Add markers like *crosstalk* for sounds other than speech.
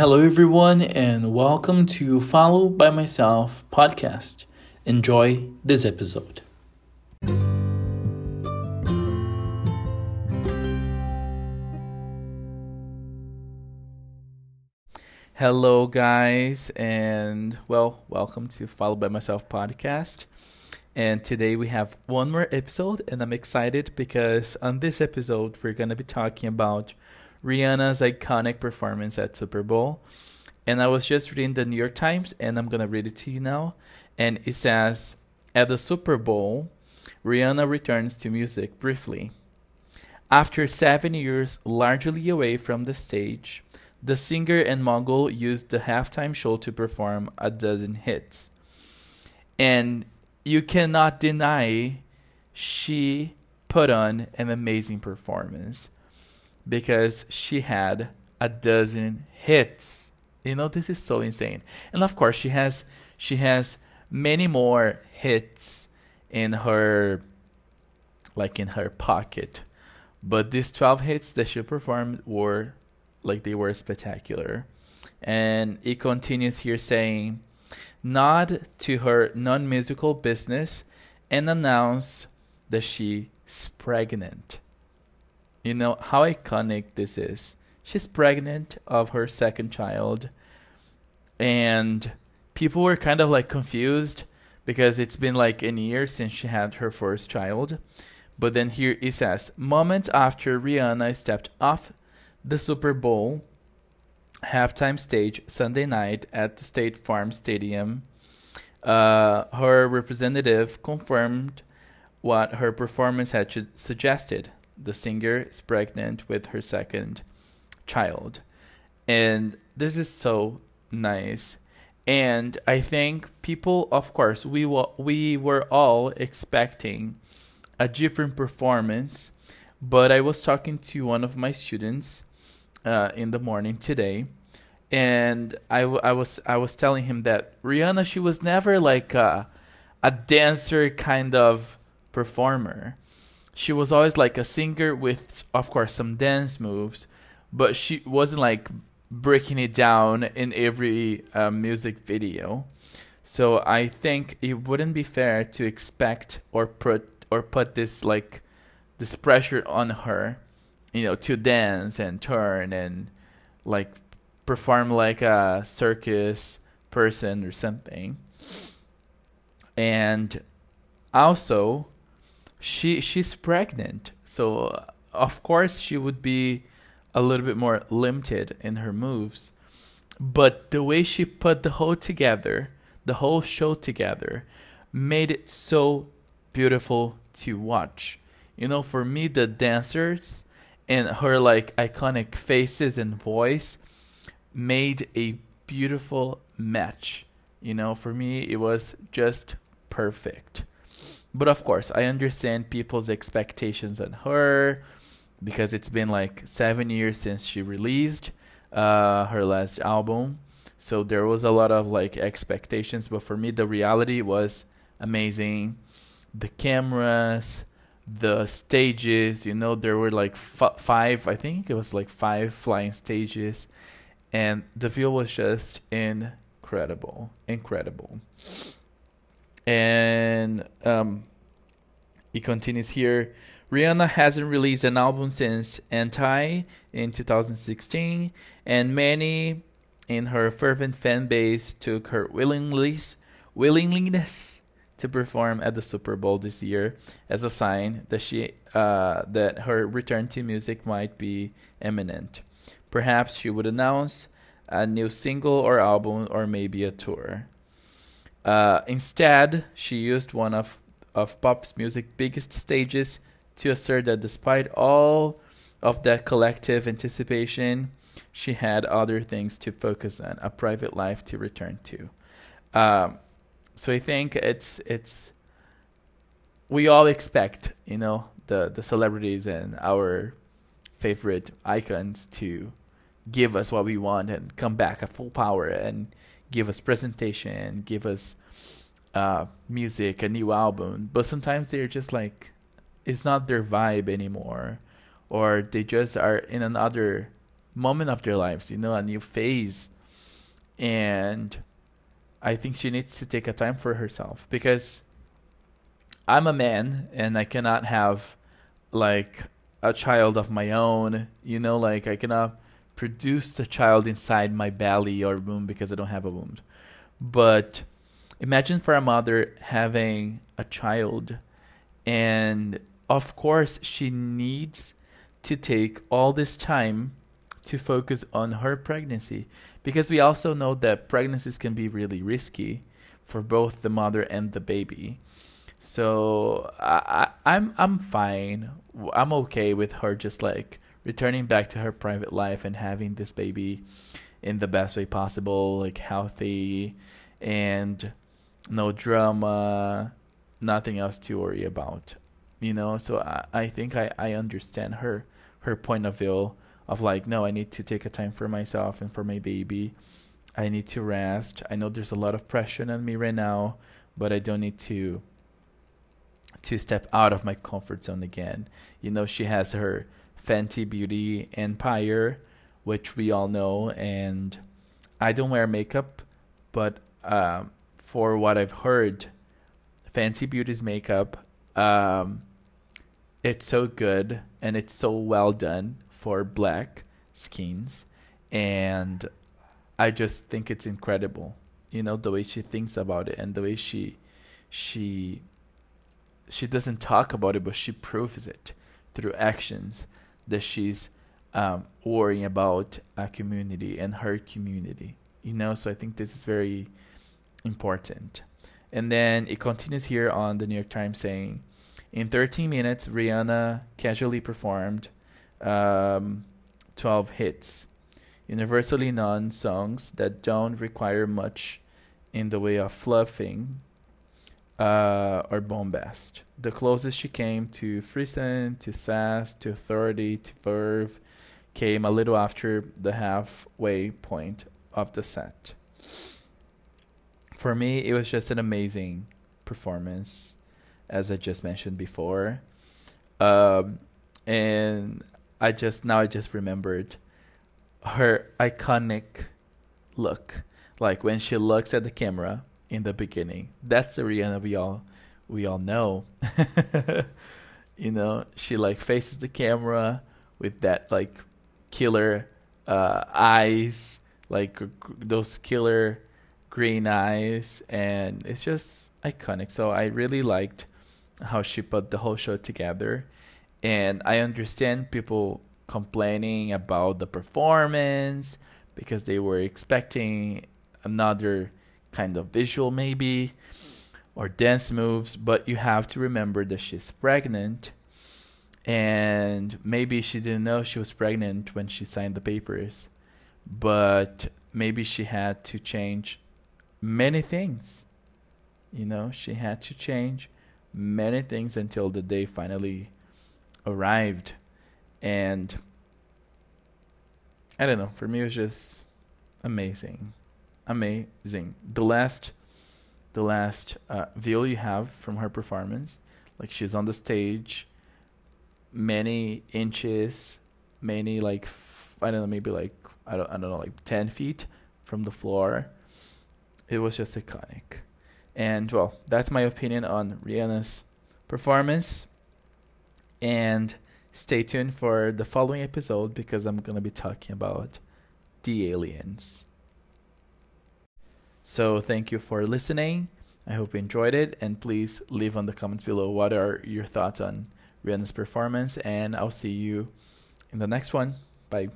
Hello, everyone, and welcome to Follow by Myself podcast. Enjoy this episode. Hello, guys, and well, welcome to Follow by Myself podcast. And today we have one more episode, and I'm excited because on this episode, we're going to be talking about Rihanna's iconic performance at Super Bowl. And I was just reading the New York Times, and I'm to read it to you now. And it says At the Super Bowl, Rihanna returns to music briefly. After seven years largely away from the stage, the singer and mogul used the halftime show to perform a dozen hits. And you cannot deny she put on an amazing performance because she had a dozen hits. You know, this is so insane. And of course, she has she has many more hits in her like in her pocket. But these 12 hits that she performed were like they were spectacular. And it continues here saying, nod to her non musical business and announce that she's pregnant. You know how iconic this is. She's pregnant of her second child, and people were kind of like confused because it's been like a year since she had her first child. But then here it says, moments after Rihanna stepped off the Super Bowl halftime stage Sunday night at the State Farm Stadium, uh, her representative confirmed what her performance had suggested the singer is pregnant with her second child. And this is so nice. And I think people, of course, we we were all expecting a different performance. But I was talking to one of my students uh, in the morning today, and I, w- I was I was telling him that Rihanna she was never like a, a dancer kind of performer she was always like a singer with, of course, some dance moves, but she wasn't like breaking it down in every uh, music video. So I think it wouldn't be fair to expect or put or put this like this pressure on her, you know, to dance and turn and like perform like a circus person or something. And also she she's pregnant, so uh, of course she would be a little bit more limited in her moves. But the way she put the whole together, the whole show together, made it so beautiful to watch. You know, for me, the dancers and her like iconic faces and voice made a beautiful match. You know, for me, it was just perfect. But of course, I understand people's expectations on her because it's been like seven years since she released uh, her last album. So there was a lot of like expectations, but for me, the reality was amazing. The cameras, the stages, you know, there were like f- five, I think it was like five flying stages, and the view was just incredible, incredible. And um, it continues here. Rihanna hasn't released an album since Anti in 2016, and many in her fervent fan base took her willingness, willingness to perform at the Super Bowl this year as a sign that she uh, that her return to music might be imminent. Perhaps she would announce a new single or album or maybe a tour. Uh, instead, she used one of, of pop's music biggest stages to assert that despite all of that collective anticipation, she had other things to focus on, a private life to return to. Um, so I think it's it's we all expect, you know, the the celebrities and our favorite icons to give us what we want and come back at full power and give us presentation, give us uh, music, a new album. But sometimes they're just like, it's not their vibe anymore, or they just are in another moment of their lives, you know, a new phase. And I think she needs to take a time for herself because I'm a man and I cannot have like a child of my own, you know, like I cannot produce a child inside my belly or womb because I don't have a womb. But imagine for a mother having a child and of course she needs to take all this time to focus on her pregnancy because we also know that pregnancies can be really risky for both the mother and the baby. So I, I I'm I'm fine. I'm okay with her just like returning back to her private life and having this baby in the best way possible, like healthy and no drama, nothing else to worry about. You know, so I, I think I, I understand her her point of view of like, no, I need to take a time for myself and for my baby. I need to rest. I know there's a lot of pressure on me right now, but I don't need to to step out of my comfort zone again. You know, she has her Fenty Beauty empire, which we all know, and I don't wear makeup, but um, for what I've heard, Fenty Beauty's makeup, um, it's so good and it's so well done for black skins and I just think it's incredible. You know, the way she thinks about it and the way she she she doesn't talk about it but she proves it through actions that she's um, worrying about a community and her community. You know, so I think this is very important. And then it continues here on the New York Times saying, in 13 minutes, Rihanna casually performed um, 12 hits, universally known songs that don't require much in the way of fluffing uh, or bombast. The closest she came to frisson, to sass, to authority, to verve came a little after the halfway point of the set. For me, it was just an amazing performance, as I just mentioned before. Um, and I just now I just remembered her iconic look, like when she looks at the camera in the beginning. That's the Rihanna we all we all know. *laughs* you know, she like faces the camera with that like killer uh, eyes, like g- those killer green eyes, and it's just iconic. So I really liked how she put the whole show together and I understand people complaining about the performance because they were expecting another kind of visual maybe or dance moves, but you have to remember that she's pregnant and maybe she didn't know she was pregnant when she signed the papers, but maybe she had to change many things. You know, she had to change many things until the day finally arrived and I don't know, for me it was just amazing. Amazing. The last the last uh, view you have from her performance, like she's on the stage many inches, many like f- I don't know, maybe like I don't I don't know, like 10 feet from the floor. It was just iconic. And well, that's my opinion on Rihanna's performance. And stay tuned for the following episode because I'm to be talking about the aliens. So, thank you for listening. I hope you enjoyed it. And please leave on the comments below what are your thoughts on Rihanna's performance. And I'll see you in the next one. Bye.